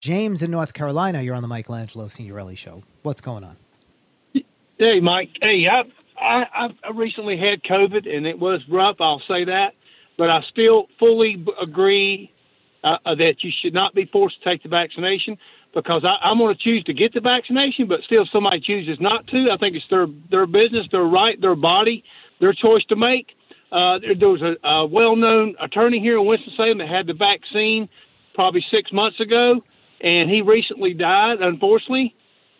James in North Carolina, you're on the Michelangelo Signorile show. What's going on? Hey, Mike. Hey, I, I I recently had COVID and it was rough. I'll say that, but I still fully agree uh, that you should not be forced to take the vaccination because I, I'm going to choose to get the vaccination, but still, if somebody chooses not to, I think it's their their business, their right, their body, their choice to make. Uh, there, there was a, a well-known attorney here in Winston Salem that had the vaccine probably six months ago, and he recently died, unfortunately.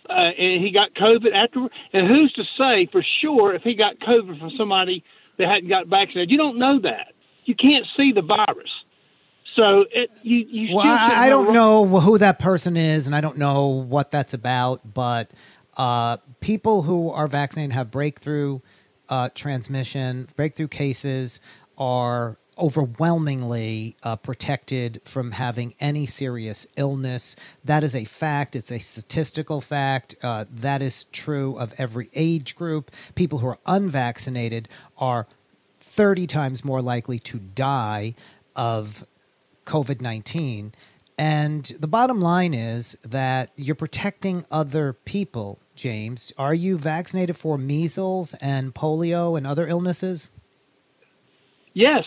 Uh, and he got COVID after. And who's to say for sure if he got COVID from somebody that hadn't got vaccinated? You don't know that. You can't see the virus. So it, you, you well, I, I don't know who that person is, and I don't know what that's about. But uh, people who are vaccinated have breakthrough uh, transmission, breakthrough cases are overwhelmingly uh, protected from having any serious illness. That is a fact. It's a statistical fact. Uh, that is true of every age group. People who are unvaccinated are 30 times more likely to die of COVID 19. And the bottom line is that you're protecting other people, James. Are you vaccinated for measles and polio and other illnesses? Yes.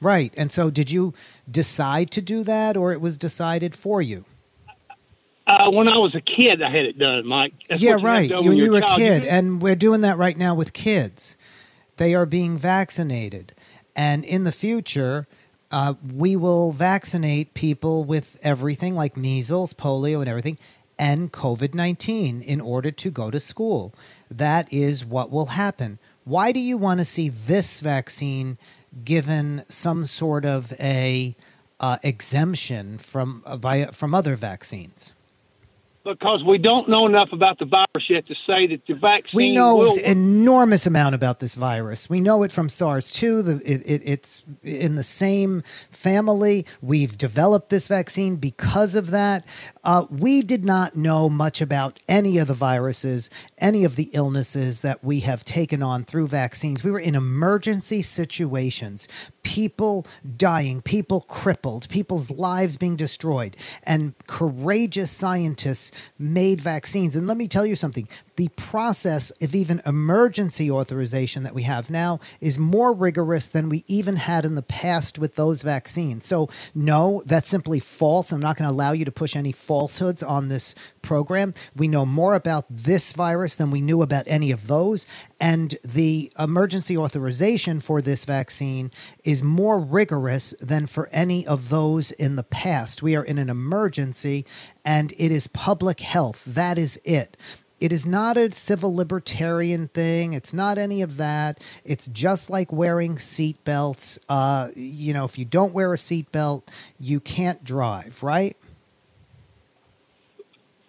Right. And so did you decide to do that or it was decided for you? Uh, when I was a kid, I had it done, Mike. That's yeah, right. You, when you were a kid. And we're doing that right now with kids. They are being vaccinated. And in the future, uh, we will vaccinate people with everything like measles, polio, and everything, and COVID 19 in order to go to school. That is what will happen. Why do you want to see this vaccine given some sort of a uh, exemption from uh, by, from other vaccines? Because we don't know enough about the virus yet to say that the vaccine. We know will... enormous amount about this virus. We know it from SARS two. It, it, it's in the same family. We've developed this vaccine because of that. Uh, we did not know much about any of the viruses, any of the illnesses that we have taken on through vaccines. We were in emergency situations people dying, people crippled, people's lives being destroyed. And courageous scientists made vaccines. And let me tell you something the process of even emergency authorization that we have now is more rigorous than we even had in the past with those vaccines. So, no, that's simply false. I'm not going to allow you to push any falsehoods on this program. We know more about this virus than we knew about any of those. And the emergency authorization for this vaccine is more rigorous than for any of those in the past. We are in an emergency and it is public health. That is it. It is not a civil libertarian thing. It's not any of that. It's just like wearing seatbelts. Uh, you know, if you don't wear a seatbelt, you can't drive, right?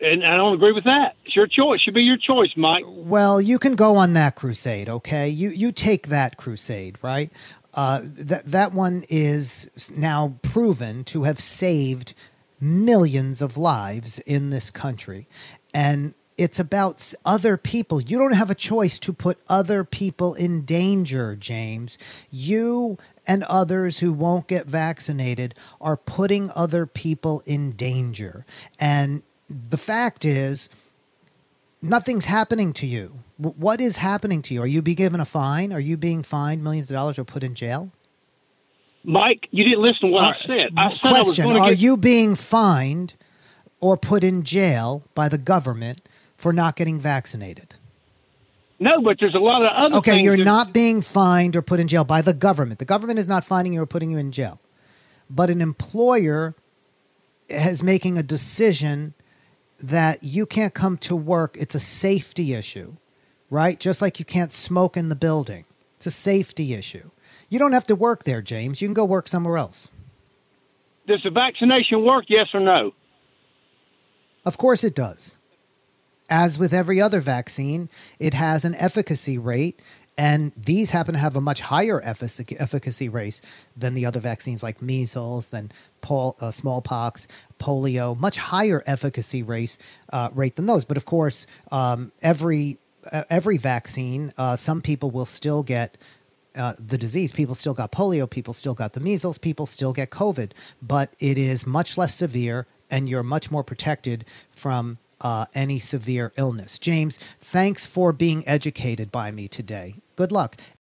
And I don't agree with that. It's your choice. It should be your choice, Mike. Well, you can go on that crusade, okay? You you take that crusade, right? Uh, that that one is now proven to have saved millions of lives in this country, and it's about other people. You don't have a choice to put other people in danger, James. You and others who won't get vaccinated are putting other people in danger. And the fact is, nothing's happening to you. What is happening to you? Are you being given a fine? Are you being fined millions of dollars or put in jail? Mike, you didn't listen to what uh, I said. I said question: I Are get... you being fined or put in jail by the government for not getting vaccinated? No, but there's a lot of other. Okay, you're not being fined or put in jail by the government. The government is not finding you or putting you in jail, but an employer is making a decision that you can't come to work. It's a safety issue, right? Just like you can't smoke in the building. It's a safety issue. You don't have to work there, James. You can go work somewhere else. Does the vaccination work? Yes or no? Of course it does. As with every other vaccine, it has an efficacy rate, and these happen to have a much higher efficacy rate than the other vaccines like measles, than pol- uh, smallpox, polio, much higher efficacy rate, uh, rate than those. But of course, um, every uh, every vaccine, uh, some people will still get uh, the disease. People still got polio, people still got the measles, people still get COVID, but it is much less severe and you're much more protected from uh, any severe illness. James, thanks for being educated by me today. Good luck.